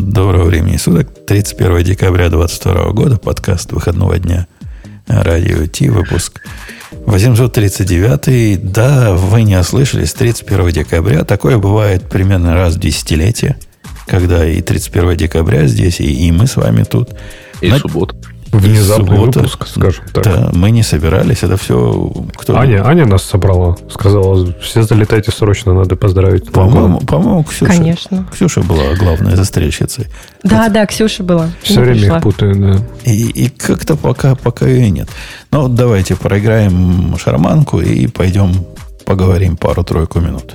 Доброго времени суток. 31 декабря 2022 года. Подкаст выходного дня. Радио Ти. Выпуск 839. Да, вы не ослышались. 31 декабря. Такое бывает примерно раз в десятилетие. Когда и 31 декабря здесь, и, и мы с вами тут. И На... суббота. Внезапный суббота. выпуск, скажем так. Да, мы не собирались, это все... Кто Аня, Аня нас собрала, сказала, все залетайте срочно, надо поздравить. По-моему, по-моему Ксюша. Конечно. Ксюша была главная застрельщицей. Да, это... да, Ксюша была. Все время пришла. их путаю, да. И, и как-то пока, пока ее нет. Ну, давайте проиграем шарманку и пойдем поговорим пару-тройку минут.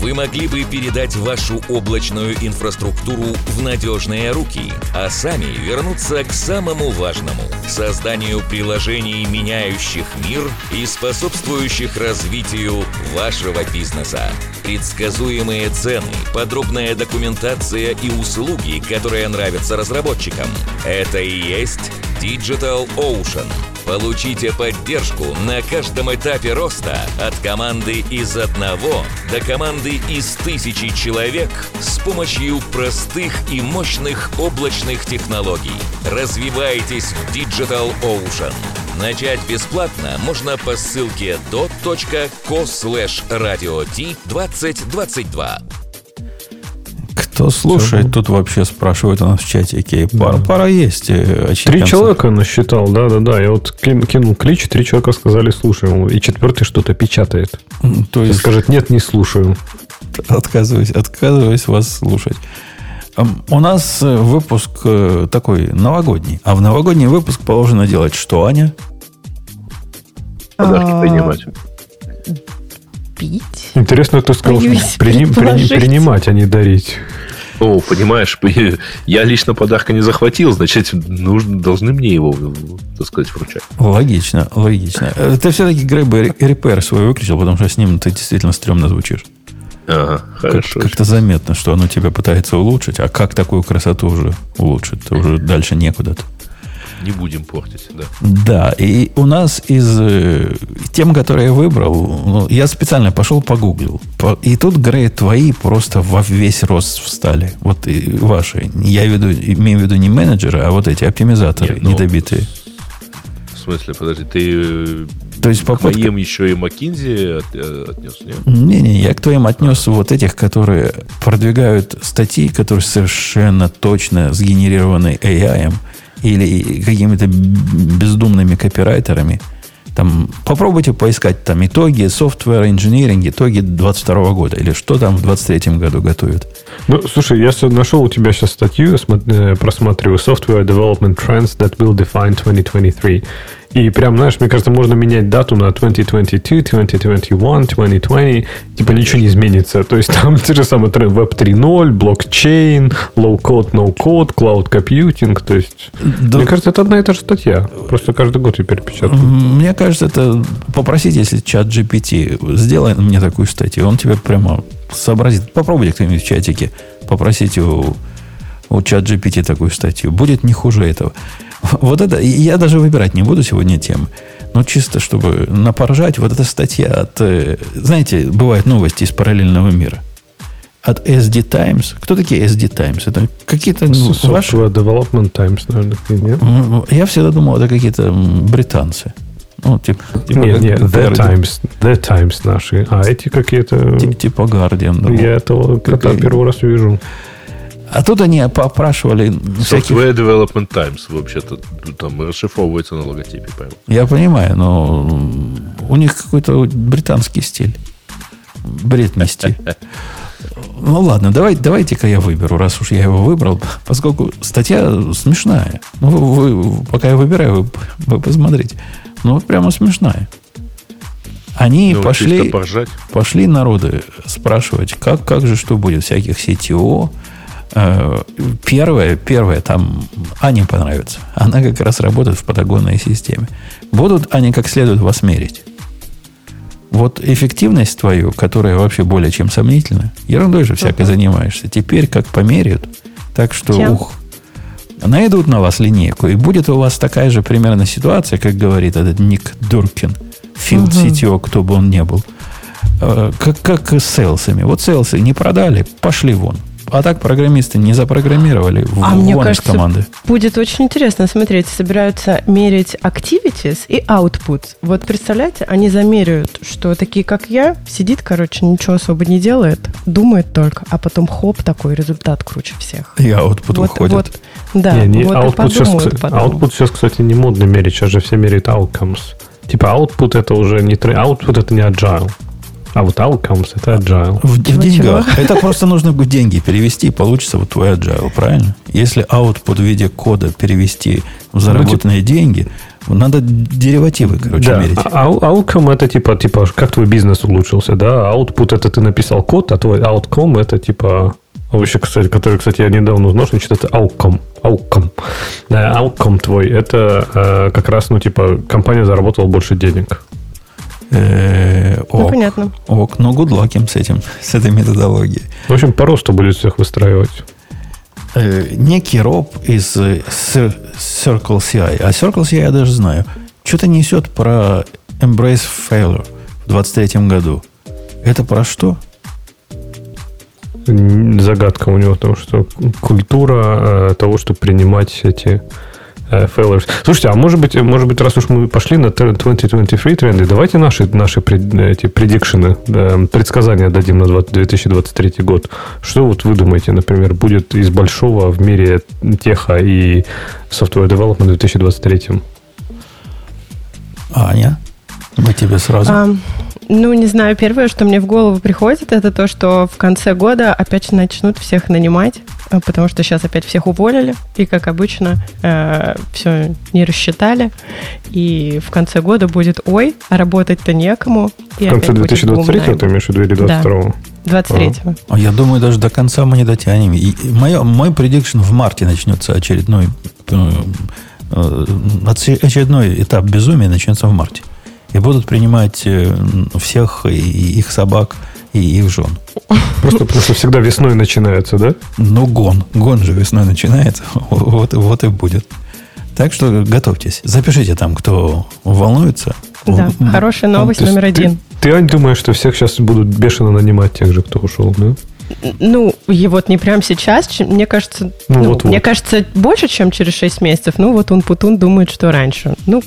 вы могли бы передать вашу облачную инфраструктуру в надежные руки, а сами вернуться к самому важному – созданию приложений, меняющих мир и способствующих развитию вашего бизнеса. Предсказуемые цены, подробная документация и услуги, которые нравятся разработчикам – это и есть Digital Ocean – Получите поддержку на каждом этапе роста от команды из одного до команды из тысячи человек с помощью простых и мощных облачных технологий. Развивайтесь в Digital Ocean. Начать бесплатно можно по ссылке dot.co/radio.t2022. То слушай, Все. тут вообще спрашивают у нас в чатике. Пара, да. пара есть. Э, три человека насчитал, да, да, да. Я вот кинул клич, три человека сказали слушаем. И четвертый что-то печатает. То есть... Скажет, нет, не слушаю. Отказываюсь, отказываюсь вас слушать. У нас э, выпуск э, такой новогодний. А в новогодний выпуск положено делать что, Аня? Подарки а, принимать пить. Интересно, ты сказал, что приним, приним, принимать, а не дарить. Ну, понимаешь, я лично подарка не захватил, значит, нужно, должны мне его, так сказать, вручать. Логично, логично. Э, ты все-таки Грэб Repair свой выключил, потому что с ним ты действительно стрёмно звучишь. Ага, хорошо. Как- то заметно, что оно тебя пытается улучшить, а как такую красоту уже улучшить? Уже дальше некуда-то не будем портить, да. Да, и у нас из э, тем, которые я выбрал, ну, я специально пошел погуглил. По, и тут, Грей, твои просто во весь рост встали. Вот и ваши. Я веду, имею в виду не менеджеры, а вот эти оптимизаторы Нет, ну, недобитые. В смысле, подожди, ты э, то есть попытка... к моим еще и McKinsey от, э, отнес, нет? Не-не, я к твоим отнес вот этих, которые продвигают статьи, которые совершенно точно сгенерированы AI, или какими-то бездумными копирайтерами, там, попробуйте поискать там итоги software engineering, итоги 22 года, или что там в 23 году готовят. Ну, слушай, я нашел у тебя сейчас статью, э, просматриваю Software Development Trends that will define 2023. И прям, знаешь, мне кажется, можно менять дату на 2022, 2021, 2020. Типа ничего не изменится. То есть там те же самые тренды Web 3.0, блокчейн, low-code, no-code, cloud computing. То есть, да. мне кажется, это одна и та же статья. Просто каждый год ее перепечатывают. Мне кажется, это попросить, если чат GPT, сделай мне такую статью, он тебе прямо сообразит. Попробуйте кто-нибудь в чатике попросить у, у чат GPT такую статью. Будет не хуже этого. Вот это, я даже выбирать не буду сегодня тем. Но чисто, чтобы напоржать, вот эта статья от... Э, знаете, бывают новости из параллельного мира. От SD Times. Кто такие SD Times? Это какие-то ну, ваши... Development Times, наверное, нет? Я всегда думал, это какие-то британцы. Ну, типа, типа нет, нет, The Times, The Times наши. А эти какие-то... Типа Guardian. Да. Я этого кота первый раз вижу. А тут они попрашивали... Всяких... Software Development Times, вообще-то, там расшифровывается на логотипе, понял? Я понимаю, но у них какой-то британский стиль. Бритный стиль. Ну ладно, давай, давайте-ка я выберу, раз уж я его выбрал, поскольку статья смешная. Ну, вы, вы, пока я выбираю, вы, вы посмотрите. Ну, прямо смешная. Они ну, пошли, пошли народы спрашивать, как, как же что будет, всяких CTO, первое, первое, там Ане понравится. Она как раз работает в патагонной системе. Будут они как следует вас мерить. Вот эффективность твою, которая вообще более чем сомнительна, ерундой же всякой занимаешься. Теперь как померяют, так что, Чем? ух, найдут на вас линейку, и будет у вас такая же примерно ситуация, как говорит этот Ник Дуркин, Field CTO, кто бы он ни был, Э, как, как с сейлсами. Вот сейлсы не продали, пошли вон. А так программисты не запрограммировали в, А мне кажется, команды. будет очень интересно смотреть. Собираются мерить activities и output. Вот представляете, они замеряют, что такие, как я, сидит, короче, ничего особо не делает, думает только, а потом хоп, такой результат круче всех. И output вот, уходит. вот, да, Не, не, вот output, сейчас, потом. output сейчас, кстати, не модно мерить. Сейчас же все меряют outcomes. Типа output это уже не... Output это не agile. А вот outcomes это agile. В, в деньгах. Это просто нужно в деньги перевести, и получится вот твой agile, правильно? Если output в виде кода перевести в заработанные деньги, надо деривативы, короче, Да, мерить. а- outcome это типа, типа, как твой бизнес улучшился, да? Output это ты написал код, а твой outcome это типа... Вообще, кстати, который, кстати, я недавно узнал, что значит это outcome. Outcome. Да, outcome твой. Это э, как раз, ну, типа, компания заработала больше денег. Э, Ну, ок, понятно. ок, но good luck им с этим, с этой методологией. В общем, по росту будет всех выстраивать. Э, некий Роб из э, Cir- Circle CI, а Circle CI я даже знаю, что-то несет про Embrace Failure в 23 году. Это про что? Загадка у него, потому что культура того, чтобы принимать эти failures. Слушайте, а может быть, может быть, раз уж мы пошли на тр- 2023 тренды, давайте наши, наши пред- эти предикшены, да, предсказания дадим на 20- 2023 год. Что вот вы думаете, например, будет из большого в мире теха и software development в 2023? Аня, мы тебе сразу. А, ну, не знаю, первое, что мне в голову приходит, это то, что в конце года опять начнут всех нанимать, а, потому что сейчас опять всех уволили, и, как обычно, все не рассчитали, и в конце года будет «Ой, а работать-то некому». И В конце опять будет бум 2023 ты имеешь в виду или 22 23-го. А Я думаю, даже до конца мы не дотянем. И мое, мой предикшн в марте начнется очередной э, э, очередной этап безумия начнется в марте. И будут принимать э, всех и, их собак, и их жен. Просто потому что всегда весной начинается, да? Ну, гон. Гон же весной начинается. Вот, вот и будет. Так что готовьтесь. Запишите там, кто волнуется. Да, М, хорошая новость есть номер ты- один. Ты, Ань, думаешь, что всех сейчас будут бешено нанимать тех же, кто ушел, да? Ну, и вот не прямо сейчас, мне кажется, Ну, ну, вот-вот. мне кажется, больше, чем через 6 месяцев. Ну, вот он Путун думает, что раньше. Ну,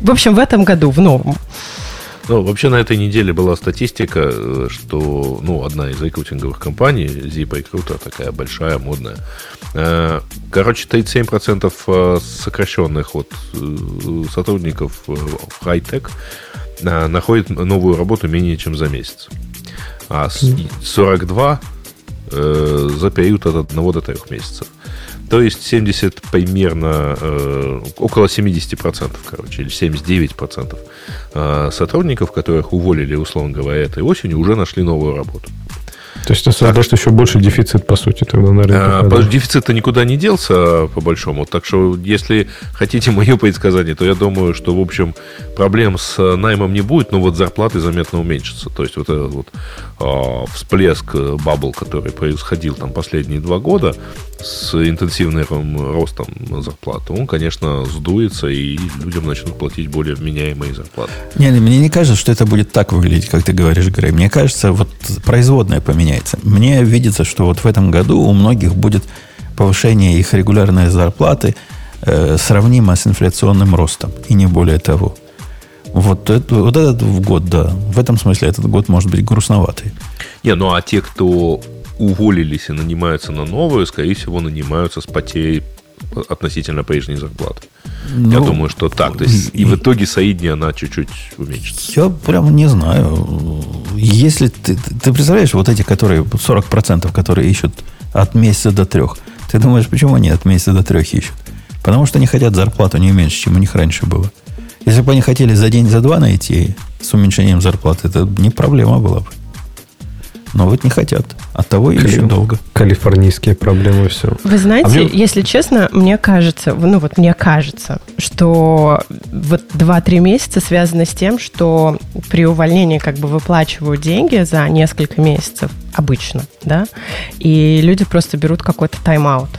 в общем, в этом году, в новом. Ну, вообще на этой неделе была статистика, э, что ну, одна из рекрутинговых компаний, Zip Recruiter, такая большая, модная, э, короче, 37% э, сокращенных вот, сотрудников в хай-тек находят новую работу менее чем за месяц. А с- 42 э, за период от 1 до 3 месяцев. То есть 70 примерно, э, около 70%, короче, или 79% э, сотрудников, которых уволили, условно говоря, этой осенью, уже нашли новую работу. То есть это создаст еще больше дефицит, по сути, тогда на рынке. А, да? потому что дефицит-то никуда не делся, по большому. Так что, если хотите мое предсказание, то я думаю, что, в общем, проблем с э, наймом не будет, но вот зарплаты заметно уменьшатся. То есть, вот этот вот а, всплеск э, бабл, который происходил там последние два года с интенсивным ростом зарплаты, он, конечно, сдуется, и людям начнут платить более вменяемые зарплаты. Не, мне не кажется, что это будет так выглядеть, как ты говоришь, Грей. Мне кажется, вот производная поменяется. Мне видится, что вот в этом году у многих будет повышение их регулярной зарплаты э, сравнимо с инфляционным ростом, и не более того. Вот, это, вот этот год, да, в этом смысле этот год может быть грустноватый. Не, ну а те, кто уволились и нанимаются на новую, скорее всего, нанимаются с потерей относительно прежней зарплаты. Я Ну, думаю, что так. То есть, и, в итоге средняя она чуть-чуть уменьшится. Я прям не знаю. Если ты, ты представляешь, вот эти, которые 40%, которые ищут от месяца до трех, ты думаешь, почему они от месяца до трех ищут? Потому что они хотят зарплату не меньше, чем у них раньше было. Если бы они хотели за день, за два найти с уменьшением зарплаты, это не проблема была бы. Но вот не хотят. От того и Кали- еще долго. Калифорнийские проблемы, все. Вы знаете, А мне- если честно, мне кажется, ну вот мне кажется, что вот 2-3 месяца связано с тем, что при увольнении как бы выплачивают деньги за несколько месяцев обычно, да, и люди просто берут какой-то тайм-аут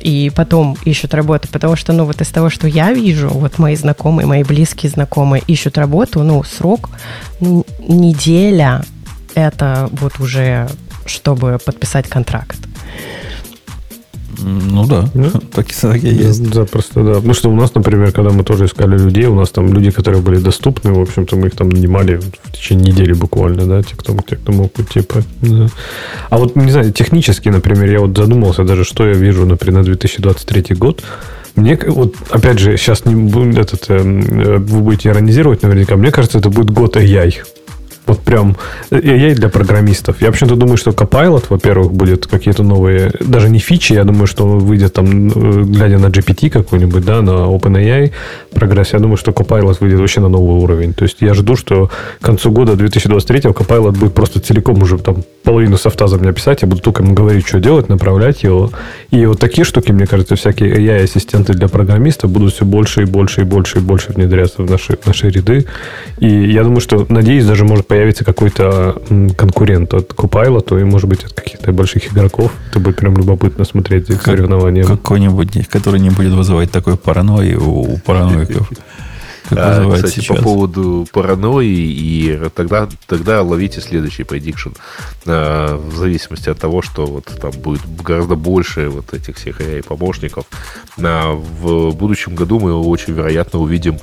и потом ищут работу, потому что, ну, вот из того, что я вижу, вот мои знакомые, мои близкие знакомые ищут работу, ну, срок ну, неделя, это вот уже чтобы подписать контракт. Ну да, Ну, так, и- так и есть. Да, запросто, да. Потому что у нас, например, когда мы тоже искали людей, у нас там люди, которые были доступны, в общем-то, мы их там нанимали в течение недели буквально, да, те, кто, те, кто мог уйти. по- да. А вот, не знаю, технически, например, я вот задумался даже, что я вижу, например, на 2023 год. Мне, вот, опять же, сейчас не этот, эм, э, вы будете иронизировать наверняка, мне кажется, это будет год AI. Вот прям э, AI для программистов. Я почему-то думаю, что Copilot, во-первых, будет какие-то новые, даже не фичи, я думаю, что выйдет там, э, глядя на GPT какой-нибудь, да, на OpenAI прогресс, я думаю, что Copilot выйдет вообще на новый уровень. То есть я жду, что к концу года 2023 Copilot будет просто целиком уже там половину софта за меня писать, я буду только ему говорить, что делать, направлять его. И вот такие штуки, мне кажется, всякие AI-ассистенты для программистов будут все больше и больше и больше и больше внедряться в наши, в наши ряды. И я думаю, что, надеюсь, даже может появиться какой-то м, конкурент от Copilot, и, может быть, от каких-то больших игроков. Это будет прям любопытно смотреть их Как- соревнованиями. Какой-нибудь, который не будет вызывать такой паранойи у, у параноиков. Как А, Кстати, сейчас. по поводу паранойи, и тогда, тогда ловите следующий prediction. А, В зависимости от того, что вот там будет гораздо больше вот этих всех AI-помощников. А, В будущем году мы очень вероятно увидим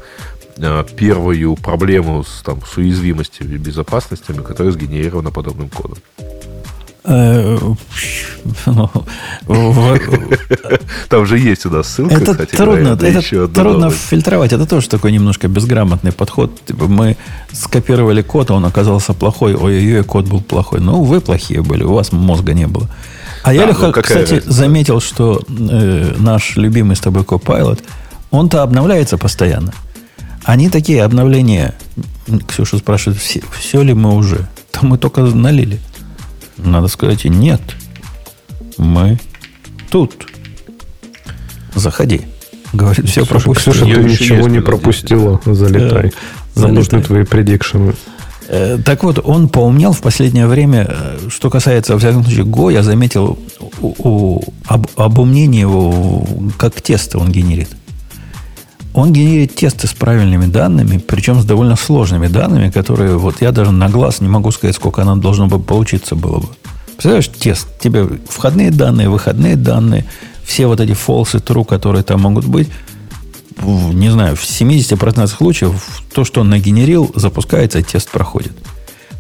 первую проблему с, там, с уязвимостями и безопасностями, которая сгенерирована подобным кодом. Э, ну, Там же есть у нас ссылка, Это кстати, трудно, на это еще трудно новость. фильтровать. Это тоже такой немножко безграмотный подход. Типа мы скопировали код, а он оказался плохой. Ой-ой-ой, код был плохой. Ну, вы плохие были, у вас мозга не было. А я, Да, Леха, ну, какая кстати, разница? заметил, что э, наш любимый с тобой Copilot, он-то обновляется постоянно. Они такие обновления, Ксюша спрашивает, все, все ли мы уже? Там мы только налили. Надо сказать, нет. Мы тут. Заходи. Говорит, все пропустил. Ксюша, ты ничего не пропустила. Залетай. Да. Нам твои предикшены. Э, Так вот, он поумнел в последнее время. Э, Что касается, во всяком случае, Go, я заметил у, у- об, об умнении его, как тесты он генерит. Он генерит тесты с правильными данными, причем с довольно сложными данными, которые вот я даже на глаз не могу сказать, сколько она должно бы получиться было бы. Представляешь, тест, тебе входные данные, выходные данные, все вот эти false и true, которые там могут быть, не знаю, в 70% случаев то, что он нагенерил, запускается, тест проходит.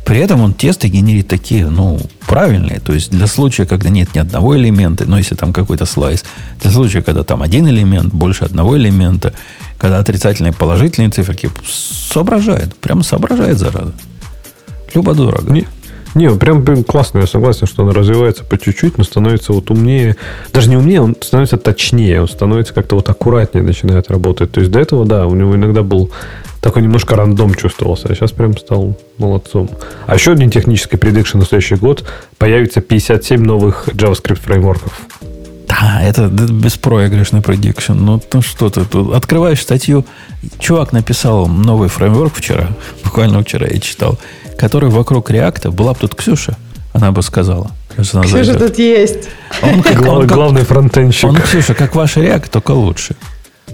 При этом он тесты генерит такие, ну, правильные. То есть для случая, когда нет ни одного элемента, но если там какой-то слайс, для случая, когда там один элемент, больше одного элемента, когда отрицательные положительные циферки, соображает. Прямо соображает, зараза. Любо-дорого. Не, не, прям, прям классно, я согласен, что он развивается по чуть-чуть, но становится вот умнее. Даже не умнее, он становится точнее, он становится как-то вот аккуратнее начинает работать. То есть до этого, да, у него иногда был такой немножко рандом чувствовался, а сейчас прям стал молодцом. А еще один технический предикшн на следующий год появится 57 новых JavaScript фреймворков. Да, это беспроигрышный предикшн. Ну, ну что ты тут? Открываешь статью. Чувак написал новый фреймворк вчера. Буквально вчера я читал. Который вокруг реакта. Была бы тут Ксюша, она бы сказала. Ксюша зайдет. тут есть. Он как, он как- главный фронтенщик. он, Ксюша, как ваш реакт, только лучше.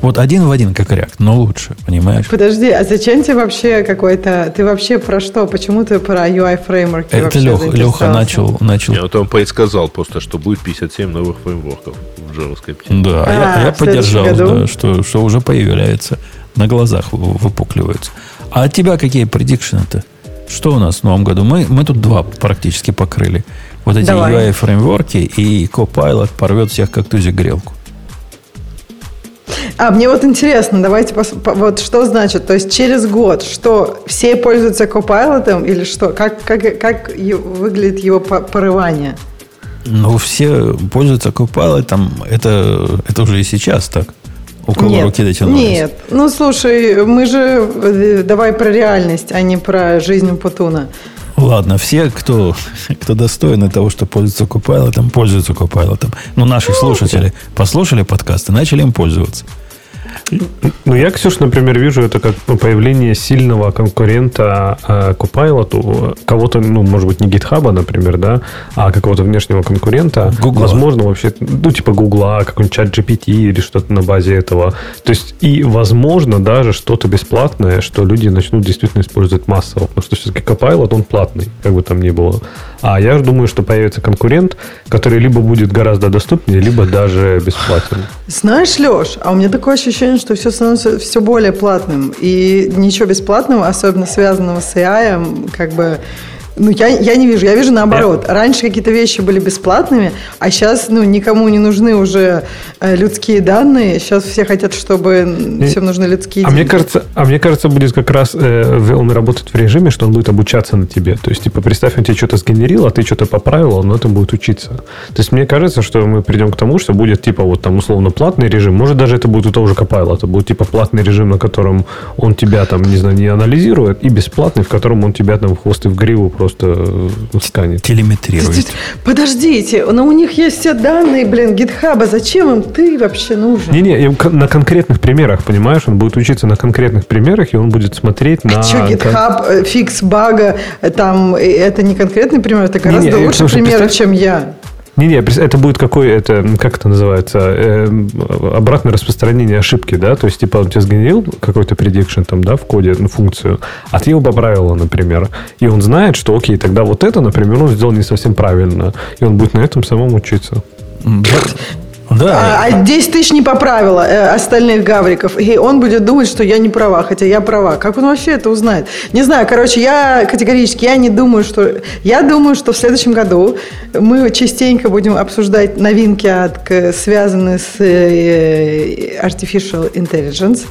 Вот один в один, как реакт, но лучше, понимаешь? Подожди, а зачем тебе вообще какой-то... Ты вообще про что? Почему ты про UI фреймворки Это вообще Леха, начал, начал. Не, вот он предсказал просто, что будет 57 новых фреймворков в JavaScript. Да, А, я, я в следующем поддержал, да, что, что уже появляется, на глазах вы- выпукливаются. А от тебя какие предикшены-то? Что у нас в новом году? Мы, мы тут два практически покрыли. Вот эти Давай. UI-фреймворки и Copilot порвет всех как тузик грелку. А, мне вот интересно, давайте пос- по- вот что значит, то есть через год, что все пользуются Copilot или что? Как, как, как выглядит его по- порывание? Ну, все пользуются Copilot, это, это уже и сейчас так. У кого нет, руки дотянулись. нет. Ну, слушай, мы же э, давай про реальность, а не про жизнь Путуна. Ладно, все, кто, кто достойны того, что пользуется Copilot, пользуются Copilot. Ну, наши слушатели послушали подкасты, начали им пользоваться. Ну, я, Ксюш, например, вижу это как появление сильного конкурента э, Copilot, кого-то, ну, может быть, не GitHub, например, да, а какого-то внешнего конкурента. Google. Возможно, вообще, ну, типа Гугла, какой-нибудь чат GPT или что-то на базе этого. То есть, и, возможно, даже что-то бесплатное, что люди начнут действительно использовать массово. Потому что все-таки Copilot, он платный, как бы там ни было. А я думаю, что появится конкурент, который либо будет гораздо доступнее, либо даже бесплатен. Знаешь, Леш, а у меня такое ощущение, что все становится все более платным. И ничего бесплатного, особенно связанного с AI, как бы ну, я, я не вижу. Я вижу наоборот. Раньше какие-то вещи были бесплатными, а сейчас, ну, никому не нужны уже э, людские данные. Сейчас все хотят, чтобы и, всем нужны людские а деньги. Мне кажется, а мне кажется, будет как раз э, он работает в режиме, что он будет обучаться на тебе. То есть, типа, представь, он тебе что-то сгенерил, а ты что-то поправил, он на этом будет учиться. То есть, мне кажется, что мы придем к тому, что будет, типа, вот там, условно, платный режим. Может, даже это будет у того же Copilot. Это будет, типа, платный режим, на котором он тебя, там, не знаю, не анализирует, и бесплатный, в котором он тебя, там, в хвост и в гриву просто э, сканит. Телеметрирует. Подождите, но у них есть все данные, блин, гитхаба. Зачем им ты вообще нужен? Не-не, на конкретных примерах, понимаешь, он будет учиться на конкретных примерах, и он будет смотреть на... А что, GitHub, э, фикс бага, э, там, это не конкретный пример, это гораздо не, не, лучше примеры, чем я. Не-не, это будет какой это, как это называется, э, обратное распространение ошибки, да, то есть, типа, он тебе сгенерил какой-то prediction там, да, в коде, ну, функцию, а ты его поправила, например, и он знает, что, окей, тогда вот это, например, он сделал не совсем правильно, и он будет на этом самом учиться. Да. А, а 10 тысяч не поправила э, остальных гавриков. И он будет думать, что я не права, хотя я права. Как он вообще это узнает? Не знаю, короче, я категорически, я не думаю, что... Я думаю, что в следующем году мы частенько будем обсуждать новинки, от, связанные с э, Artificial Intelligence.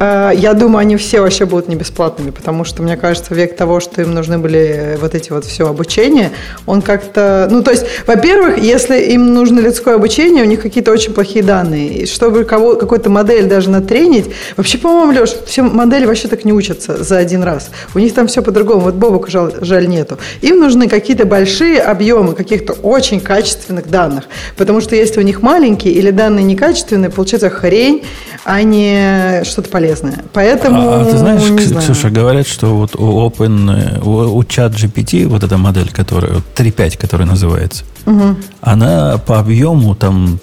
Э, я думаю, они все вообще будут не бесплатными, потому что, мне кажется, век того, что им нужны были вот эти вот все обучения, он как-то... Ну, то есть, во-первых, если им нужно людское обучение, у них какие какие-то очень плохие данные. И чтобы кого, какую-то модель даже натренить, вообще, по-моему, Леш, все модели вообще так не учатся за один раз. У них там все по-другому. Вот Бобок жаль, жаль нету. Им нужны какие-то большие объемы каких-то очень качественных данных. Потому что если у них маленькие или данные некачественные, получается хрень, а не что-то полезное. Поэтому, а, а ты знаешь, не знаю. Ксюша, говорят, что вот у Open, у, у чат GPT, вот эта модель, которая, 3.5, которая называется, угу. она по объему там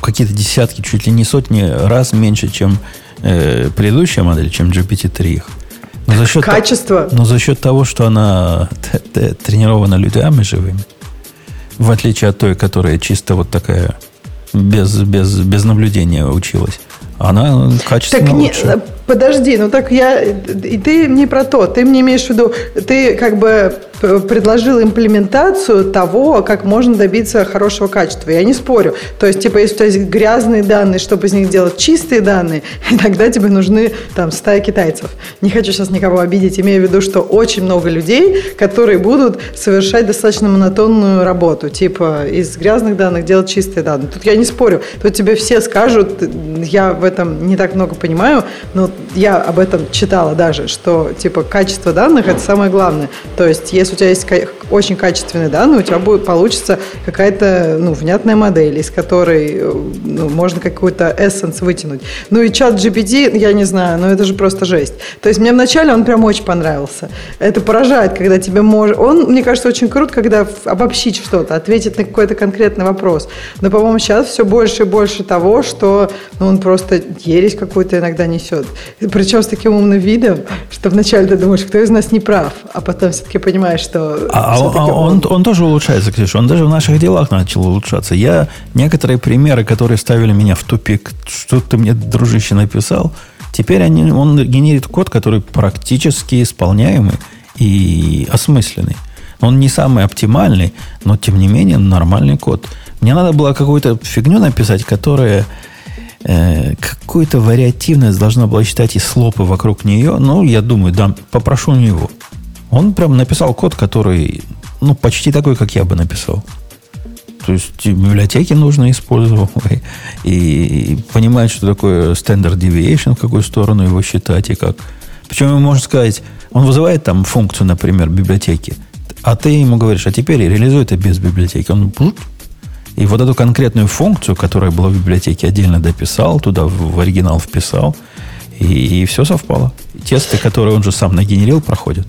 какие-то десятки, чуть ли не сотни раз меньше, чем э, предыдущая модель, чем GPT-3. Но за счет Качество. но за счет того, что она тренирована людьми живыми, в отличие от той, которая чисто вот такая без, без, без наблюдения училась, она качественно так лучше. Подожди, ну так я... И ты не про то. Ты мне имеешь в виду... Ты как бы предложил имплементацию того, как можно добиться хорошего качества. Я не спорю. То есть, типа, если у тебя есть грязные данные, чтобы из них делать чистые данные, тогда тебе нужны там стая китайцев. Не хочу сейчас никого обидеть, имею в виду, что очень много людей, которые будут совершать достаточно монотонную работу, типа из грязных данных делать чистые данные. Тут я не спорю. Тут тебе все скажут, я в этом не так много понимаю, но я об этом читала даже, что типа качество данных это самое главное. То есть, если у тебя есть очень качественные данные, у тебя будет получится какая-то ну, внятная модель, из которой ну, можно какой-то эссенс вытянуть. Ну и чат GPT, я не знаю, но это же просто жесть. То есть мне вначале он прям очень понравился. Это поражает, когда тебе может... Он, мне кажется, очень крут, когда обобщить что-то, ответить на какой-то конкретный вопрос. Но, по-моему, сейчас все больше и больше того, что ну, он просто ересь какую-то иногда несет. Причем с таким умным видом, что вначале ты думаешь, кто из нас не прав, а потом все-таки понимаешь, что... А, а он, он, он тоже улучшается, Ксюша. Он даже в наших делах начал улучшаться. Я некоторые примеры, которые ставили меня в тупик, что ты мне, дружище, написал, теперь они, он генерит код, который практически исполняемый и осмысленный. Он не самый оптимальный, но тем не менее нормальный код. Мне надо было какую-то фигню написать, которая э, какую-то вариативность должна была считать и слопы вокруг нее. Ну, я думаю, да, попрошу у него. Он прям написал код, который, ну, почти такой, как я бы написал. То есть библиотеки нужно использовать и, и понимать, что такое standard deviation, в какую сторону его считать и как. Причем можно сказать, он вызывает там функцию, например, библиотеки. А ты ему говоришь, а теперь реализуй это без библиотеки. Он и вот эту конкретную функцию, которая была в библиотеке, отдельно дописал, туда в, в оригинал вписал, и, и все совпало. Тесты, которые он же сам нагенерил, проходят.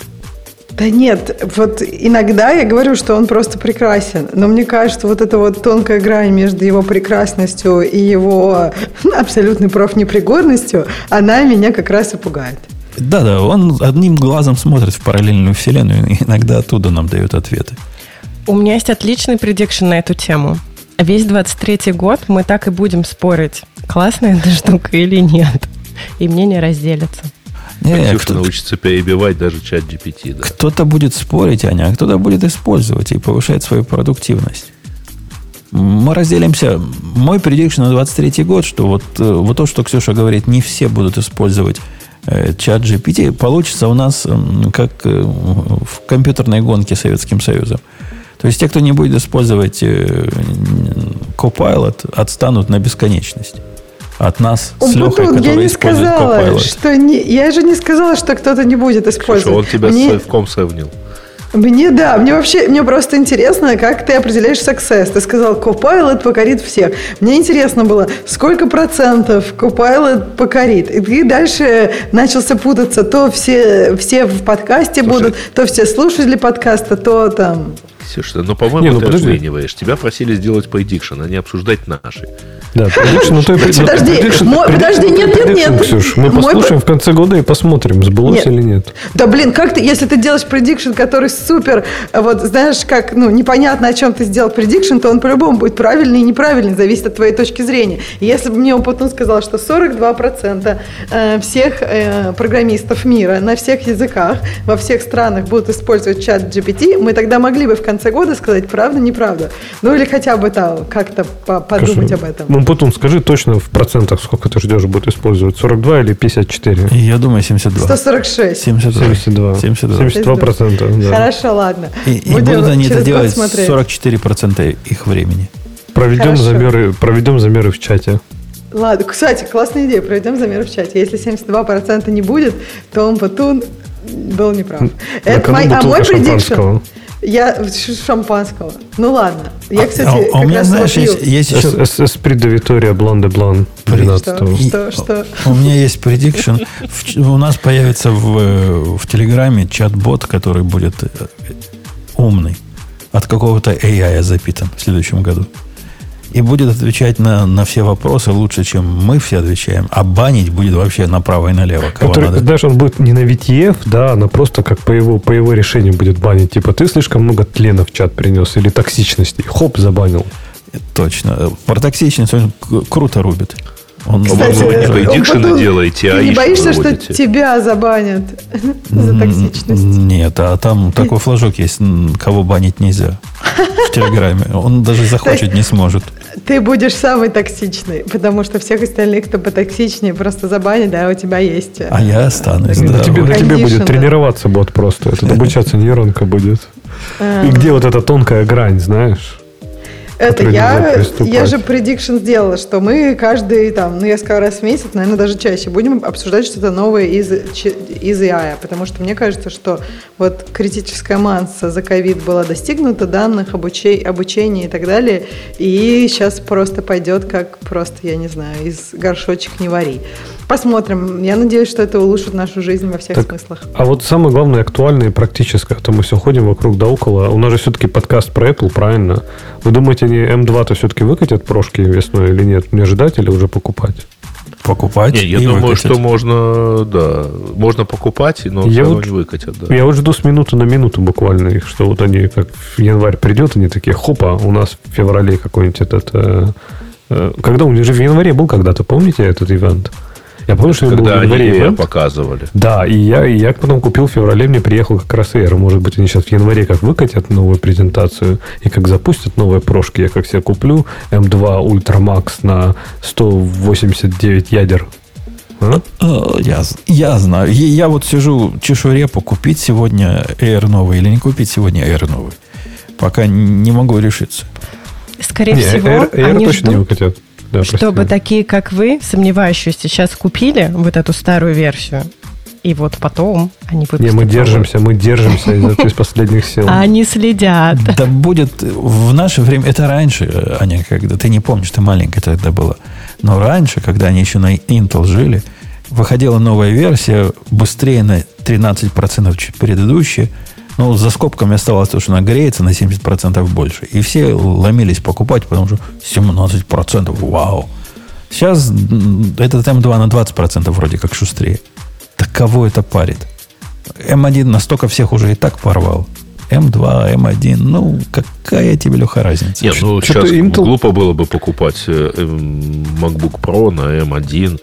Да нет, вот иногда я говорю, что он просто прекрасен, но мне кажется, вот эта вот тонкая грань между его прекрасностью и его абсолютной профнепригодностью, она меня как раз и пугает. Да-да, он одним глазом смотрит в параллельную вселенную и иногда оттуда нам дает ответы. У меня есть отличный предикшн на эту тему. Весь 23-й год мы так и будем спорить, классная эта штука или нет. И мнения разделятся. Не, Ксюша кто, научится перебивать даже чат GPT. Да. Кто-то будет спорить, Аня, а кто-то будет использовать и повышать свою продуктивность. Мы разделимся. Мой предикшн на 23 год, что вот, э, вот то, что Ксюша говорит, не все будут использовать э, чат GPT, получится у нас как э, в компьютерной гонке Советским Союзом. То есть те, кто не будет использовать э, Copilot, отстанут на бесконечность. От нас с Лехой, который я не сказала, Copilot. Что не, я же не сказала, что кто-то не будет использовать. Слушай, он тебя Мне... с Совком сравнил. Мне, да, мне вообще, мне просто интересно, как ты определяешь success. Ты сказал, Copilot покорит всех. Мне интересно было, сколько процентов Copilot покорит. И ты дальше начался путаться. То все, все в подкасте Слушай, будут, то все слушатели подкаста, то там... Ксюша, ну, по-моему, не, ну, ты подожди. оцениваешь. Тебя просили сделать prediction, а не обсуждать наши. Да, prediction, ну, то Подожди, подожди, нет, нет, нет. Ксюш, мы послушаем в конце года и посмотрим, сбылось или нет. Да, блин, как ты, если ты делаешь prediction, который супер, вот, знаешь, как, ну, непонятно, о чем ты сделал prediction, то он по-любому будет правильный и неправильный, зависит от твоей точки зрения. Если бы мне он потом сказал, что 42% э, всех э, программистов мира на всех языках, во всех странах будут использовать чат GPT, мы тогда могли бы в конце года сказать, правда, неправда. Ну, или хотя бы там как-то подумать об этом. Ну, потом скажи точно в процентах, сколько ты ждешь будет использовать, 42 или 54? Я думаю, 72. 146. 72. 72. 72. 72 процента, да. Хорошо, ладно. И, и будут они это делать 44 процента их времени. Проведем замеры, проведем замеры в чате. Ладно, кстати, классная идея, проведем замеры в чате. Если 72% не будет, то он Батун был неправ. Это мой, а мой предикшн... Я шампанского. Ну ладно. Я, кстати, а, а у меня, знаешь, есть, есть еще... Эспри де Витория Блон де Блон 12 Что, что, У меня есть предикшн. У нас появится в, в Телеграме чат-бот, который будет э, умный. От какого-то AI запитан в следующем году и будет отвечать на, на все вопросы лучше, чем мы все отвечаем, а банить будет вообще направо и налево. Кого Который, надо. Даже он будет не на VTF, да, но просто как по его, по его решению будет банить. Типа, ты слишком много тлена в чат принес или токсичности. Хоп, забанил. Точно. Про токсичность он круто рубит. Он, Кстати, вы не предикшены делаете, а Ты не боишься, что тебя забанят за токсичность? Нет, а там такой флажок есть, кого банить нельзя в Телеграме. Он даже захочет не сможет. Ты будешь самый токсичный, потому что всех остальных, кто потоксичнее, просто забанят, да, у тебя есть. А я останусь. На тебе, на тебе будет тренироваться бот просто. Это обучаться нейронка будет. А. И где вот эта тонкая грань, знаешь? Это я, я же предикшн сделала, что мы каждый, там, ну, я сказала, раз в месяц, наверное, даже чаще, будем обсуждать что-то новое из, из AI, потому что мне кажется, что вот критическая масса за ковид была достигнута, данных, обучей, обучения и так далее, и сейчас просто пойдет как просто, я не знаю, из горшочек не вари. Посмотрим. Я надеюсь, что это улучшит нашу жизнь во всех так, смыслах. А вот самое главное, актуальное и практическое, а то мы все ходим вокруг да около. У нас же все-таки подкаст про Apple, правильно? Вы думаете, они M2-то все-таки выкатят прошки весной или нет? Не ждать или уже покупать? покупать. Не, я думаю, выкатить. что можно, да, можно покупать, но я все вот, не выкатят. Да. Я вот жду с минуты на минуту буквально их, что вот они как в январь придет, они такие, хопа, у нас в феврале какой-нибудь этот... Э, э, когда у них же в январе был когда-то, помните этот ивент? Я помню, что Когда они ивент. показывали. Да, и я, и я потом купил в феврале, мне приехал как раз Air. Может быть, они сейчас в январе как выкатят новую презентацию и как запустят новые прошки. Я как себе куплю M2 Ultra Max на 189 ядер а? Э, я, я знаю. Я вот сижу, чешу репу, купить сегодня Air новый или не купить сегодня Air новый. Пока не могу решиться. Скорее не, всего, Air, Air они точно ждут, не выкатят да, чтобы такие, как вы, сомневающиеся, сейчас купили вот эту старую версию и вот потом они выпустят. Не, мы новую. держимся, мы держимся из, из последних сил. А Они следят. Да будет в наше время, это раньше, Аня, когда ты не помнишь, ты маленькая тогда была. Но раньше, когда они еще на Intel жили, выходила новая версия быстрее на 13% чуть предыдущая. Ну, за скобками оставалось то, что она греется на 70% больше. И все ломились покупать, потому что 17%, вау. Сейчас м, этот М2 на 20% вроде как шустрее. Так кого это парит? М1 настолько всех уже и так порвал. М2, М1, ну, какая тебе, Леха, разница? Нет, ну Что-то сейчас Intel- глупо было бы покупать э, эм, MacBook Pro на M1,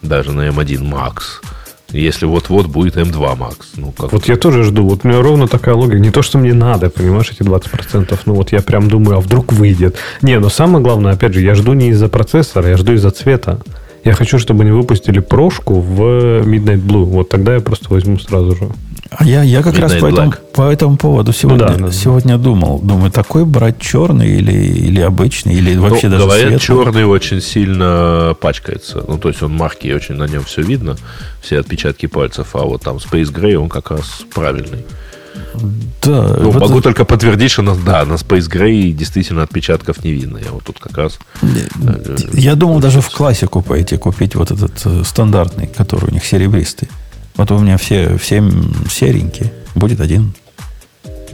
даже на M1 Max. Если вот-вот будет M2 Max. Ну, как Вот я тоже жду. Вот у меня ровно такая логика. Не то, что мне надо, понимаешь, эти 20%. Ну вот я прям думаю, а вдруг выйдет. Не, но самое главное, опять же, я жду не из-за процессора, я жду из-за цвета. Я хочу, чтобы они выпустили прошку в Midnight Blue. Вот тогда я просто возьму сразу же. А я, я как Midnight раз по этому, по этому поводу сегодня, да, да. сегодня думал. Думаю, такой брать черный или, или обычный, или Ну, вообще даже говорят, светлый. черный очень сильно пачкается. Ну, то есть он марки, очень на нем все видно, все отпечатки пальцев. А вот там Space Gray, он как раз правильный. Да, Ну, могу только подтвердить, что на, да, на Space Gray действительно отпечатков не видно. Я вот тут как раз... э, Я думал даже в классику пойти купить вот этот э, стандартный, который у них серебристый. Вот у меня все, все серенькие. Будет один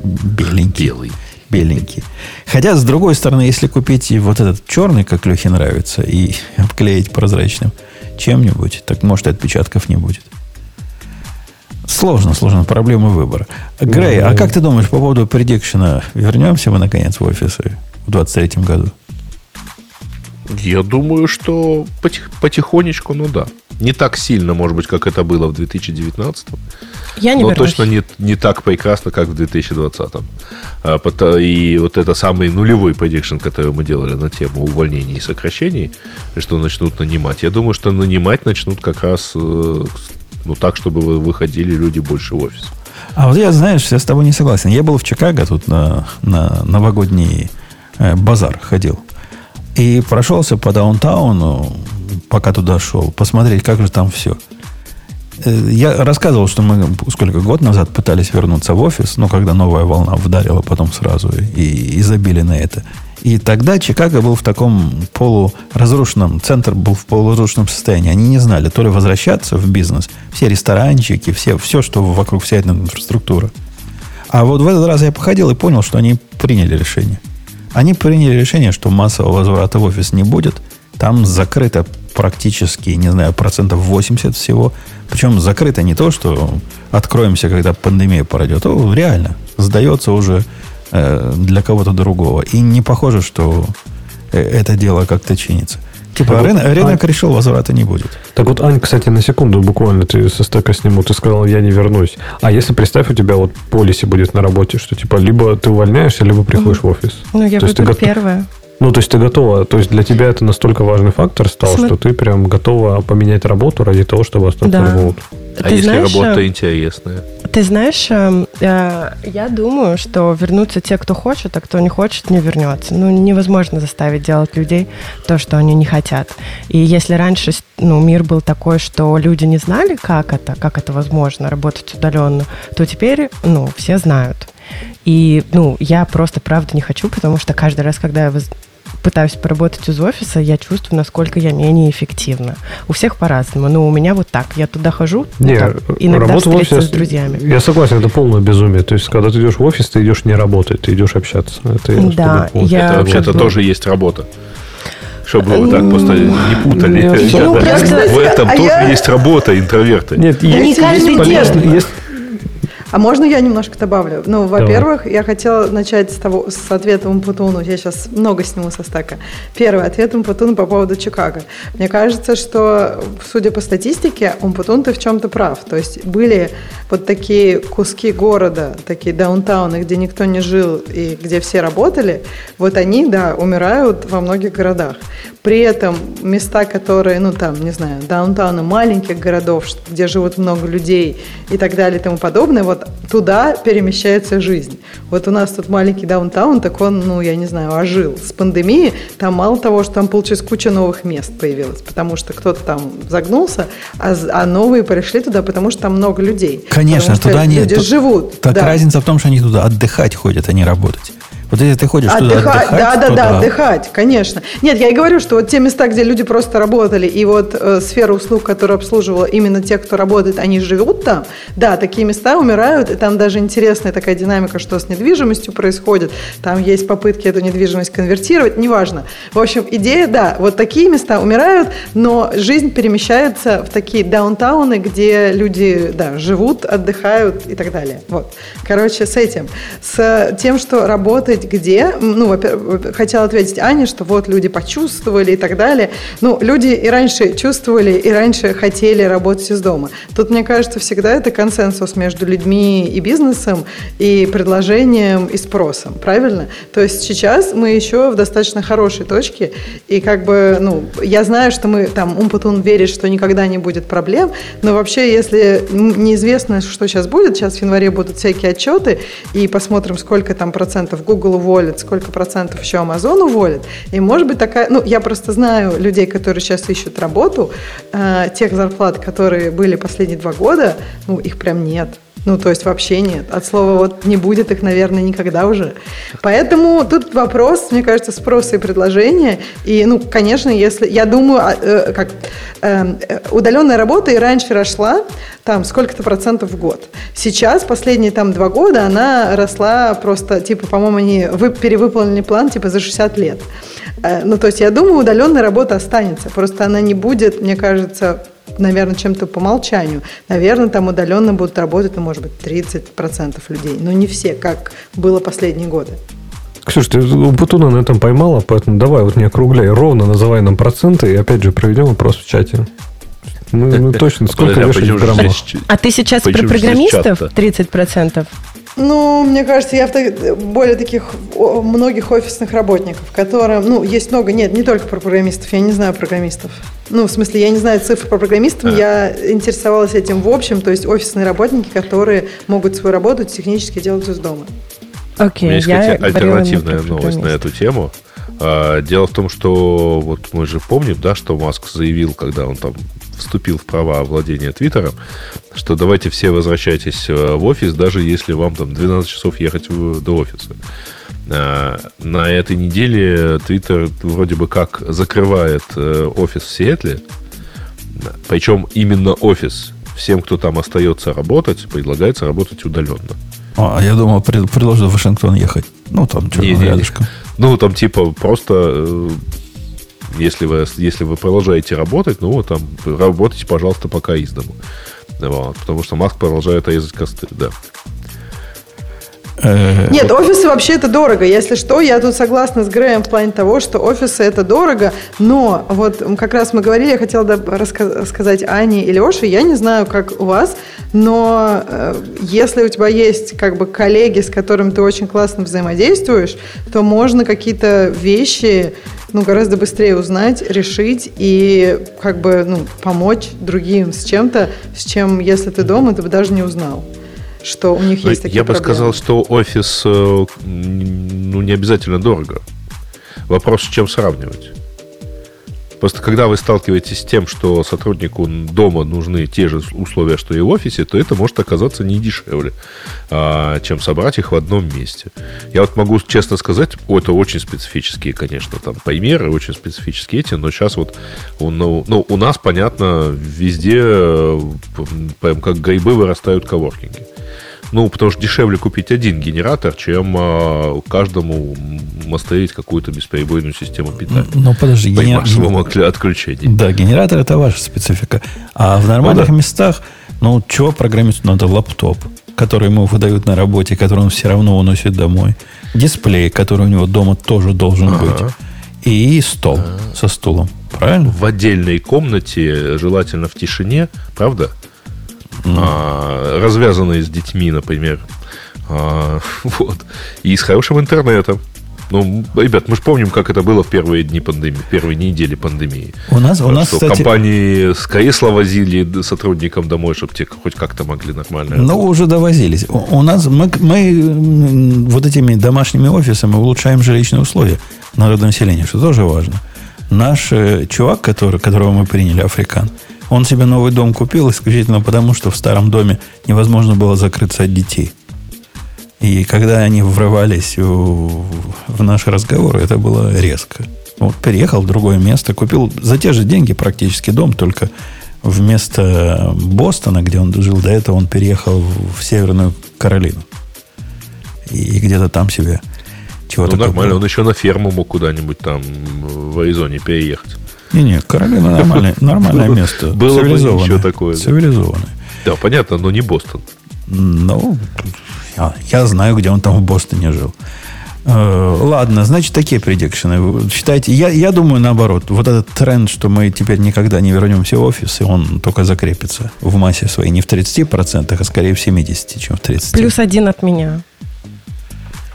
беленький. Белый. Беленький. Хотя, с другой стороны, если купить вот этот черный, как Лехе нравится, и обклеить прозрачным чем-нибудь, так может и отпечатков не будет. Сложно, сложно. Проблема выбора. Грей, а как ты думаешь по поводу предикшена? Вернемся мы, наконец, в офисы в 23 году? Я думаю, что потих- потихонечку, ну да. Не так сильно, может быть, как это было в 2019, Я не но вернусь. точно не, не так прекрасно, как в 2020. А, и вот это самый нулевой предикшн, который мы делали на тему увольнений и сокращений, что начнут нанимать. Я думаю, что нанимать начнут как раз э, ну, так, чтобы вы- выходили люди больше в офис. А вот я, знаешь, я с тобой не согласен. Я был в Чикаго тут на, на новогодний э, базар ходил. И прошелся по даунтауну, пока туда шел, посмотреть, как же там все. Э, Я рассказывал, что мы сколько год назад пытались вернуться в офис, но когда новая волна вдарила потом сразу и, и забили на это. И тогда Чикаго был в таком полуразрушенном, центр был в полуразрушенном состоянии. Они не знали, то ли возвращаться в бизнес, все ресторанчики, все, все, что вокруг, вся эта инфраструктура. А вот в этот раз я походил и понял, что они приняли решение. Они приняли решение, что массового возврата в офис не будет. Там закрыто практически, не знаю, процентов 80 всего. Причем закрыто не то, что откроемся, когда пандемия пройдет, а реально сдается уже э, для кого-то другого. И не похоже, что э, это дело как-то чинится. Типа А вот, рынок, рынок Ань- решил, возврата не будет. Так вот, Ань, кстати, на секунду буквально ты со стека сниму, ты сказал, я не вернусь. А если, представь, у тебя вот полиси будет на работе, что типа либо ты увольняешься, либо приходишь в офис. Ну, я То есть ты выберу готов- первое. Ну, то есть ты готова, то есть для тебя это настолько важный фактор стал, Смо- что ты прям готова поменять работу ради того, чтобы остаться Да. ремоут. А Ты если знаешь, работа э, интересная? Ты знаешь, э, э, я думаю, что вернутся те, кто хочет, а кто не хочет, не вернется. Ну, невозможно заставить делать людей то, что они не хотят. И если раньше ну, мир был такой, что люди не знали, как это, как это возможно, работать удаленно, то теперь, ну, все знают. И, ну, я просто правда не хочу, потому что каждый раз, когда я воз- пытаюсь поработать из офиса, я чувствую, насколько я менее эффективна. У всех по-разному. Но у меня вот так. Я туда хожу, ну, Не, там, иногда работа в встретиться офисе- с друзьями. Я согласен, это полное безумие. То есть, когда ты идешь в офис, ты идешь не работать, ты идешь общаться. Это Да, я- Это вообще-то как бы- тоже есть работа. Чтобы вы так просто не путали. Ну, ребята. просто- В этом а тоже я- есть работа интроверты. Нет, не есть, каждый есть полезно- день. есть- А можно я немножко добавлю? Ну, во-первых, я хотела начать с того, с ответа Умпутуну. Я сейчас много сниму со стака. Первый ответ Умпутуну по поводу Чикаго. Мне кажется, что, судя по статистике, Умпутун ты в чем-то прав. То есть были вот такие куски города, такие даунтауны, где никто не жил и где все работали. Вот они, да, умирают во многих городах. При этом места, которые, ну там, не знаю, даунтауны маленьких городов, где живут много людей и так далее и тому подобное, вот туда перемещается жизнь. Вот у нас тут маленький даунтаун, так он, ну, я не знаю, ожил. С пандемией там мало того, что там получилось куча новых мест появилось, потому что кто-то там загнулся, а, а новые пришли туда, потому что там много людей. Конечно, туда люди они... живут. Так да. разница в том, что они туда отдыхать ходят, а не работать. Вот если ты ходишь отдыхать, туда отдыхать, да, да, да, да, отдыхать, конечно. Нет, я и говорю, что вот те места, где люди просто работали, и вот э, сфера услуг, которая обслуживала именно тех, кто работает, они живут там, да, такие места умирают, и там даже интересная такая динамика, что с недвижимостью происходит, там есть попытки эту недвижимость конвертировать, неважно. В общем, идея, да, вот такие места умирают, но жизнь перемещается в такие даунтауны, где люди, да, живут, отдыхают и так далее. Вот. Короче, с этим. С тем, что работать где, ну, хотела ответить Ане, что вот люди почувствовали и так далее. Ну, люди и раньше чувствовали, и раньше хотели работать из дома. Тут, мне кажется, всегда это консенсус между людьми и бизнесом, и предложением, и спросом, правильно? То есть сейчас мы еще в достаточно хорошей точке, и как бы, ну, я знаю, что мы там, Умпутун верит, что никогда не будет проблем, но вообще, если неизвестно, что сейчас будет, сейчас в январе будут всякие отчеты, и посмотрим, сколько там процентов Google Google уволит, сколько процентов еще Amazon уволит. И может быть такая, ну, я просто знаю людей, которые сейчас ищут работу, э, тех зарплат, которые были последние два года, ну, их прям нет. Ну, то есть вообще нет. От слова вот не будет их, наверное, никогда уже. Поэтому тут вопрос, мне кажется, спроса и предложения. И, ну, конечно, если... Я думаю, а, э, как э, удаленная работа и раньше росла там сколько-то процентов в год. Сейчас, последние там два года, она росла просто, типа, по-моему, они вы, перевыполнили план, типа, за 60 лет. Э, ну, то есть я думаю, удаленная работа останется. Просто она не будет, мне кажется, наверное, чем-то по умолчанию. Наверное, там удаленно будут работать, ну, может быть, 30% людей. Но не все, как было последние годы. Ксюш, ты Бутуна на этом поймала, поэтому давай вот не округляй, ровно называй нам проценты и опять же проведем вопрос в чате. Мы, мы точно сколько Подожди, вешать в граммах. А ты сейчас про программистов 30%? Ну, мне кажется, я в более таких многих офисных работников, которым, ну, есть много, нет, не только про программистов, я не знаю программистов. Ну, в смысле, я не знаю цифр по программистам, а. я интересовалась этим в общем, то есть офисные работники, которые могут свою работу технически делать из дома. Окей, У меня есть, кстати, альтернативная новость на эту тему. А, дело в том, что вот мы же помним, да, что Маск заявил, когда он там вступил в права владения Твиттером, что давайте все возвращайтесь э, в офис, даже если вам там 12 часов ехать в, до офиса. А, на этой неделе Твиттер вроде бы как закрывает э, офис в Сиэтле, причем именно офис. Всем, кто там остается работать, предлагается работать удаленно. А, я думал, предложат в Вашингтон ехать. Ну, там что-то рядышком. Ну, там типа просто э, если вы, если вы продолжаете работать, ну, вот там, работайте, пожалуйста, пока из дому. Вот, потому что Маск продолжает резать косты, да. Э, Нет, офисы вообще это дорого. Если что, я тут согласна с Греем в плане того, что офисы это дорого, но вот как раз мы говорили, я хотела рассказать Ане и Леше, я не знаю, как у вас, но э, если у тебя есть как бы коллеги, с которыми ты очень классно взаимодействуешь, то можно какие-то вещи ну, гораздо быстрее узнать, решить и как бы ну, помочь другим с чем-то, с чем, если ты дома, ты бы даже не узнал что у них есть такие Я проблемы. бы сказал, что офис э, ну, не обязательно дорого. Вопрос, с чем сравнивать. Просто когда вы сталкиваетесь с тем, что сотруднику дома нужны те же условия, что и в офисе, то это может оказаться не дешевле, а, чем собрать их в одном месте. Я вот могу честно сказать, это очень специфические, конечно, там примеры, очень специфические эти, но сейчас вот ну, ну, у нас, понятно, везде э, прям как грибы вырастают коворкинги. Ну, потому что дешевле купить один генератор, чем а, каждому мастырить какую-то бесперебойную систему питания. Ну, подожди. По генер... максимуму отключения. Да, генератор это ваша специфика. А в нормальных ну, да. местах, ну, чего программисту надо? Лаптоп, который ему выдают на работе, который он все равно уносит домой. Дисплей, который у него дома тоже должен ага. быть. И стол ага. со стулом. Правильно? В отдельной комнате, желательно в тишине, правда? А, развязанные с детьми, например. А, вот. И с хорошим интернетом. Ну, ребят, мы же помним, как это было в первые дни пандемии, первые недели пандемии. У нас, у нас, что кстати, компании с кресла возили сотрудникам домой, чтобы те хоть как-то могли нормально. Ну, уже довозились. У, у нас мы, мы вот этими домашними офисами улучшаем жилищные условия народного населения, что тоже важно. Наш э, чувак, который, которого мы приняли, африкан, он себе новый дом купил исключительно потому, что в старом доме невозможно было закрыться от детей. И когда они врывались в, в наши разговоры, это было резко. Вот переехал в другое место, купил за те же деньги практически дом, только вместо Бостона, где он жил до этого, он переехал в Северную Каролину. И где-то там себе чего-то Ну, нормально, купил. он еще на ферму мог куда-нибудь там в Аризоне переехать. Не-не, Каролина нормальное, нормальное место. было бы Цивилизованное. ничего такое, да. Цивилизованное. Да, понятно, но не Бостон. Ну, я, я знаю, где он там в Бостоне жил. Э, ладно, значит, такие предикшены. Вы Считайте, я, я думаю, наоборот, вот этот тренд, что мы теперь никогда не вернемся в офис, и он только закрепится в массе своей не в 30%, а скорее в 70%, чем в 30%. Плюс один от меня.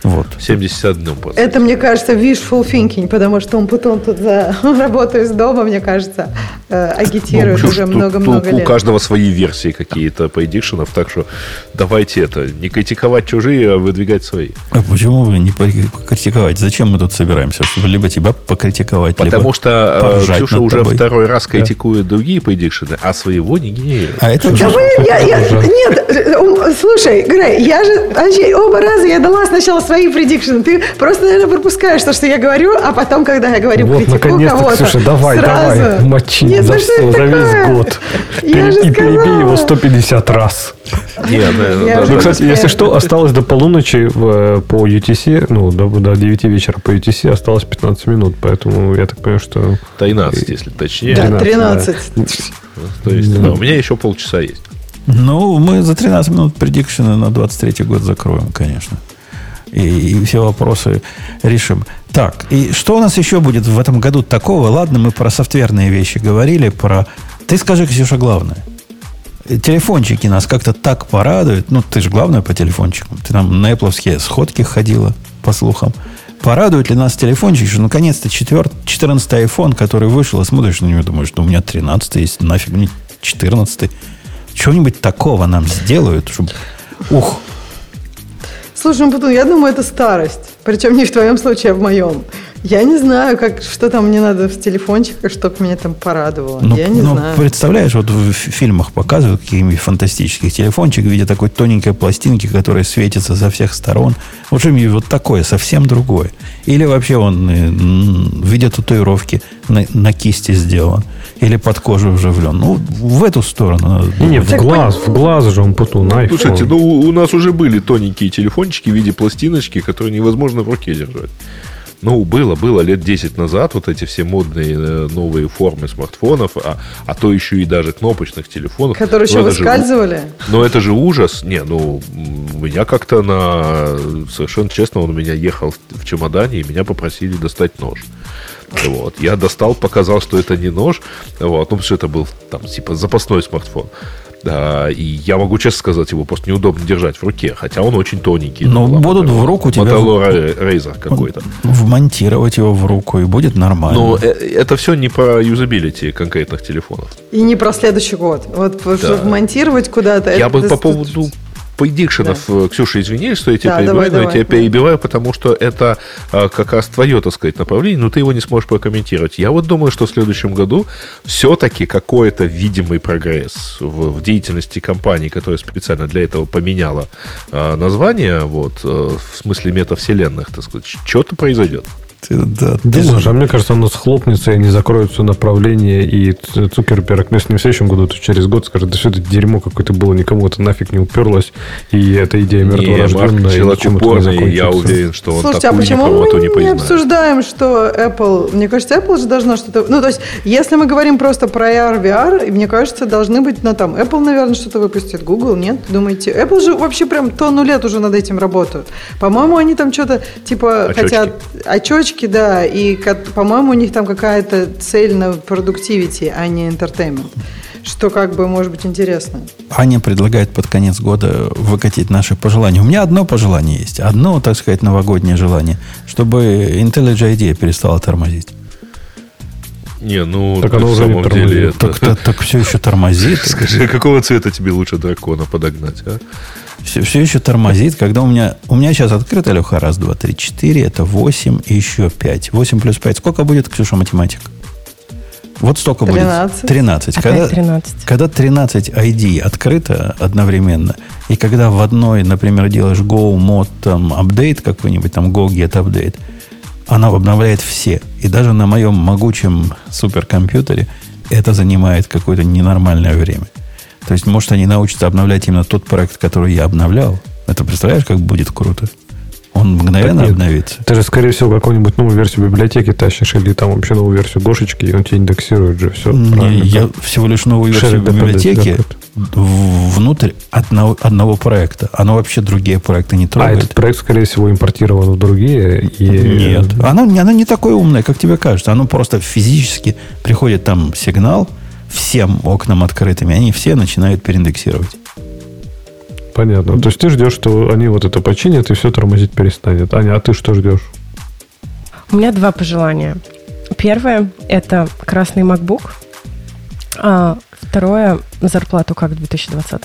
Вот. 71 процент. Это, мне кажется, wishful thinking, потому что он потом тут за работу из дома, мне кажется, э, агитирует уже много-много У лет. каждого свои версии какие-то предикшенов, так что давайте это, не критиковать чужие, а выдвигать свои. А почему вы не покритиковать? Зачем мы тут собираемся? Чтобы либо тебя покритиковать, Потому либо что э, Ксюша уже тобой. второй раз критикует другие предикшены, а своего не генерирует. А это Да вы, я, я, нет, э, слушай, Грей, я же, Андрей, оба раза я дала сначала свои предикшены. Ты просто, наверное, пропускаешь то, что я говорю, а потом, когда я говорю Вот, критику наконец-то, кого-то, Ксюша, давай, сразу. давай, мочи Нет, за ну что за весь такое? год. Я Пере- же и перебей его 150 раз. Не, Я да, Ну, кстати, если что, осталось до полуночи в- по UTC, ну, до, до 9 вечера по UTC осталось 15 минут, поэтому я так понимаю, что... 13, если точнее. Да, 13, 13. То есть, да, у меня еще полчаса есть. Ну, мы за 13 минут предикшены на 23 год закроем, конечно. И, и все вопросы решим. Так, и что у нас еще будет в этом году такого? Ладно, мы про софтверные вещи говорили, про... Ты скажи, Ксюша, главное. Телефончики нас как-то так порадуют. Ну, ты же главное по телефончикам. Ты там на Apple сходки ходила, по слухам. Порадует ли нас телефончик, что наконец-то 4, 14 iPhone, который вышел, и смотришь на него, думаешь, ну, у меня 13 есть, нафиг мне 14 Чего-нибудь такого нам сделают, чтобы... Ух, Слушай, ну, Путун, я думаю, это старость. Причем не в твоем случае, а в моем. Я не знаю, как, что там мне надо в телефончиках, чтобы меня там порадовало. Ну, я не ну, знаю. представляешь, вот в фи- фильмах показывают каких-нибудь фантастических телефончик в виде такой тоненькой пластинки, которая светится со всех сторон. Вот что-нибудь вот такое, совсем другое. Или вообще он э, в виде татуировки на, на кисти сделан. Или под кожу вживлен. Ну, в эту сторону Не, не, в глаз, в глаз же он путун, iPhone. Слушайте, ну у у нас уже были тоненькие телефончики в виде пластиночки, которые невозможно в руке держать. Ну, было, было лет 10 назад вот эти все модные э, новые формы смартфонов, а, а то еще и даже кнопочных телефонов. Которые Ну, еще это же у- выскальзывали. Но это же ужас. Не, ну, у меня как-то на... Совершенно честно, он у меня ехал в- в чемодане, и меня попросили достать нож. Вот. Я достал, показал, что это не нож. Вот. Ну, потому что это был там, типа, запасной смартфон. Да, и я могу честно сказать, его просто неудобно держать в руке, хотя он очень тоненький. Но Ну, будут в руку тебя- Razer какой-то. Вмонтировать его в руку, и будет нормально. Но э, это все не про юзабилити конкретных телефонов. И не про следующий год. Вот Да. монтировать куда-то. Я это- бы по поводу предикшенов, э, Ксюша, извини, что я тебя Да, перебиваю, давай, но я давай, тебя да. перебиваю, потому что это а, как раз твое, так сказать, направление, но ты его не сможешь прокомментировать. Я вот думаю, что в следующем году все-таки какой-то видимый прогресс в, в деятельности компании, которая специально для этого поменяла а, название, вот, э, в смысле метавселенных, так сказать, что-то произойдет. Да, Думаешь, а мне кажется, оно схлопнется и не закроют все направление, и Цукерберг, ну, если не в следующем году, то через год скажет, да все это дерьмо какое-то было, никому это нафиг не уперлось, и эта идея мертворожденная, и ничем это не я уверен, что он Слушайте, а почему мы не не, обсуждаем, что Apple... Мне кажется, Apple же должна что-то... Ну, то есть, если мы говорим просто про AR, VR, и мне кажется, должны быть, ну, там, Apple, наверное, что-то выпустит, Google, нет? Думаете? Apple же вообще прям тонну лет уже над этим работают. По-моему, они там что-то, типа, Очечки. хотят... Очечки, да, и, по-моему, у них там какая-то цель на продуктивити, а не entertainment. что как бы может быть интересно. Аня предлагает под конец года выкатить наши пожелания. У меня одно пожелание есть. Одно, так сказать, новогоднее желание. Чтобы IntelliJ IDEA перестала тормозить. Не, ну, Так на оно уже не самом деле... тормозит. это- Так, так, так все еще тормозит. Скажи, какого цвета тебе лучше дракона подогнать, а? Все, все еще тормозит, когда у меня... У меня сейчас открыто, Леха, раз, два, три, четыре. Это восемь и еще пять. Восемь плюс пять. Сколько будет, Ксюша, математик? Вот столько будет. 13. 13. Опять Когда, 13. когда 13 ID открыто одновременно, и когда в одной, например, делаешь Go mod там апдейт какой-нибудь, там Go get update, она обновляет все. И даже на моем могучем суперкомпьютере это занимает какое-то ненормальное время. То есть, может, они научатся обновлять именно тот проект, который я обновлял. Это представляешь, как будет круто? Он мгновенно нет. обновится. Ты же, скорее всего, какую-нибудь новую версию библиотеки тащишь, или там вообще новую версию Гошечки, и он тебе индексирует же все. Не, я всего лишь новую версию Shared библиотеки да, внутрь одного, одного проекта. Оно вообще другие проекты не А трогает. этот проект, скорее всего, импортирован в другие. И... Нет. Оно, оно не такое умное, как тебе кажется. Оно просто физически приходит там сигнал всем окнам открытыми. Они все начинают переиндексировать. Понятно. То есть ты ждешь, что они вот это починят, и все тормозить перестанет. Аня, а ты что ждешь? У меня два пожелания. Первое – это красный MacBook. А второе – зарплату как в 2020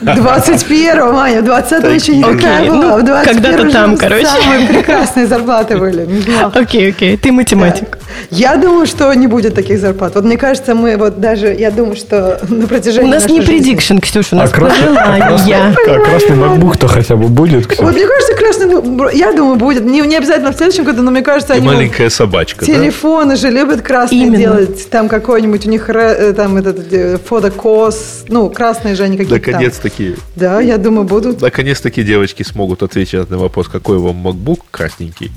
21 Маня, в 20 еще не такая была. ну, В 21 когда-то там, короче. Самые прекрасные зарплаты были. Окей, окей, ты математик. Я думаю, что не будет таких зарплат. Вот мне кажется, мы вот даже, я думаю, что на протяжении У нас не предикшн, Ксюша, у нас А красный- пожелания. А красный MacBook-то хотя бы будет, Ксюша? Вот мне кажется, красный, я думаю, будет. Не, не обязательно в следующем году, но мне кажется, они... маленькая собачка? Телефоны же любят красные делать. Там какой-нибудь у них ре- э, там этот э, фотокос. Ну, красные же они какие-то там. Наконец-таки, Да, я думаю, будут. наконец-таки девочки смогут отвечать на вопрос, какой вам MacBook красненький.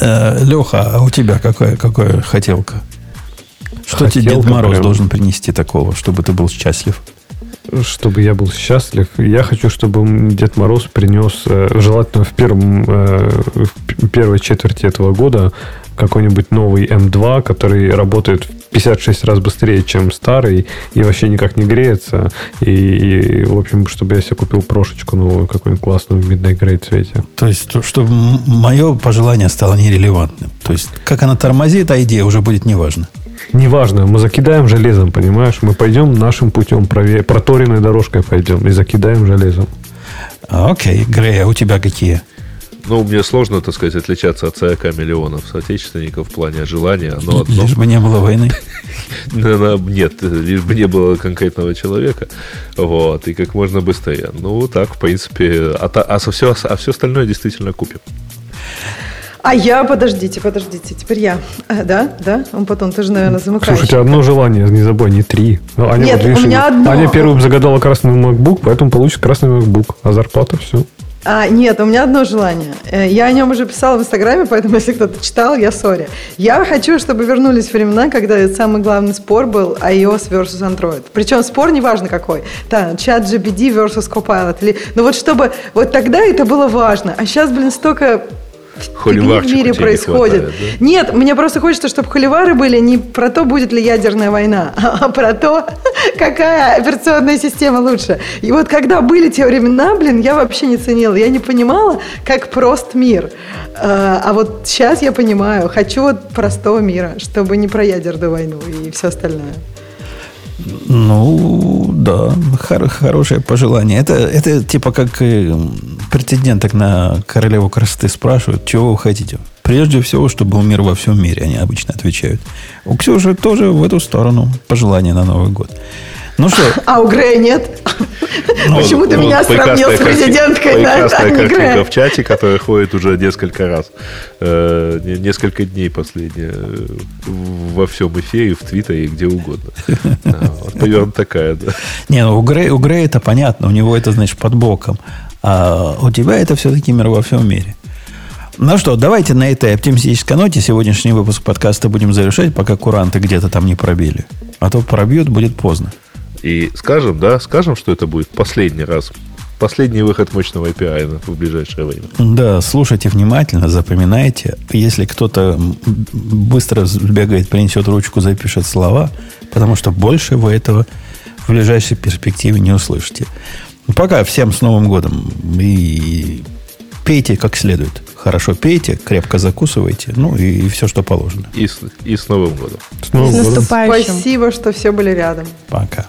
Э, Леха, а у тебя какая, какая хотелка? Что тебе Дед Мороз прям. должен принести такого, чтобы ты был счастлив? Чтобы я был счастлив, я хочу, чтобы Дед Мороз принес, э, желательно в, первом, э, в первой четверти этого года, какой-нибудь новый М2, который работает в 56 раз быстрее, чем старый, и вообще никак не греется. И, и, в общем, чтобы я себе купил прошечку новую, какую-нибудь классную в Midnight Grey цвете. То есть, то, чтобы мое пожелание стало нерелевантным. То есть, как она тормозит, а идея уже будет неважно. Неважно, мы закидаем железом, понимаешь? Мы пойдем нашим путем, проторенной дорожкой пойдем и закидаем железом. А, Окей, Грей, а у тебя какие? Ну, мне сложно, так сказать, отличаться от 40 миллионов соотечественников в плане желания. Но одно... Лишь бы не было войны. Нет, лишь бы не было конкретного человека. Вот, и как можно быстрее. Ну, так, в принципе. А, а, со- все, а все остальное действительно купим. А я, подождите, подождите, теперь я. А, да, да? Он потом тоже, наверное, замыкающий. Слушайте, одно желание, не забывай, не три. Ну, Аня, Нет, у меня одно. Аня первым загадала красный MacBook, поэтому получит красный MacBook, а зарплата все. А, нет, у меня одно желание. Э, Я о нем уже писала в Инстаграме, поэтому если кто-то читал, я сори. Я хочу, чтобы вернулись времена, когда самый главный спор был iOS versus Android. Причем спор неважно какой. Да, чат GPD versus Copilot. Или, ну вот чтобы... Вот тогда это было важно. А сейчас, блин, столько фигни в мире происходит. хватает, да? Нет, мне просто хочется, чтобы холивары были не про то, будет ли ядерная война, а про то, какая операционная система лучше. И вот когда были те времена, блин, я вообще не ценила. Я не понимала, как прост мир. А а вот сейчас я понимаю. Хочу вот простого мира, чтобы не про ядерную войну и все остальное. Ну, да, хор- хорошее пожелание. Это, это типа как претенденток на королеву красоты спрашивают, чего вы хотите. Прежде всего, чтобы был мир во всем мире, они обычно отвечают. У Ксюши тоже в эту сторону пожелание на Новый год. Ну что, А у Грея нет? Почему ты Вот меня сравнил с президенткой? да, Прекрасная а не картинка Грея? в чате, которая ходит уже несколько раз. Э, не- Несколько дней последние. э, Во всем эфире, в Твиттере, где угодно. Вот примерно такая, да. не, ну у Грея, у Грея это понятно, у него это, значит, под боком. А у тебя это все-таки мир во всем мире. Ну что, давайте на этой оптимистической ноте сегодняшний выпуск подкаста будем завершать, пока куранты где-то там не пробили. А то пробьют, будет поздно. И скажем, да, скажем, что это будет последний раз последний выход мощного API в ближайшее время. Да, слушайте внимательно, запоминайте. Если кто-то быстро бегает, принесет ручку, запишет слова, потому что больше вы этого в ближайшей перспективе не услышите. Пока всем с Новым годом. И пейте как следует. Хорошо пейте, крепко закусывайте, ну и, и все, что положено. И с, и с Новым годом. С Новым С годом. наступающим. Спасибо, что все были рядом. Пока.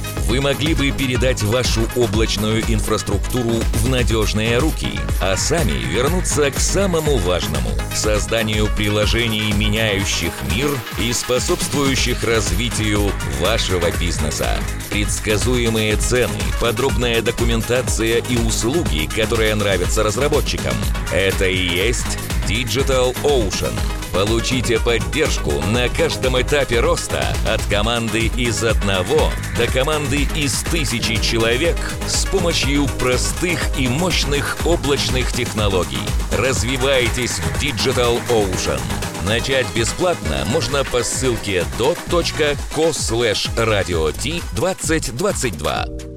Вы могли бы передать вашу облачную инфраструктуру в надежные руки, а сами вернуться к самому важному – созданию приложений, меняющих мир и способствующих развитию вашего бизнеса. Предсказуемые цены, подробная документация и услуги, которые нравятся разработчикам – это и есть Digital Ocean. Получите поддержку на каждом этапе роста от команды из одного до команды из тысячи человек с помощью простых и мощных облачных технологий. Развивайтесь в Digital Ocean. Начать бесплатно можно по ссылке dot.co slash radio 2022.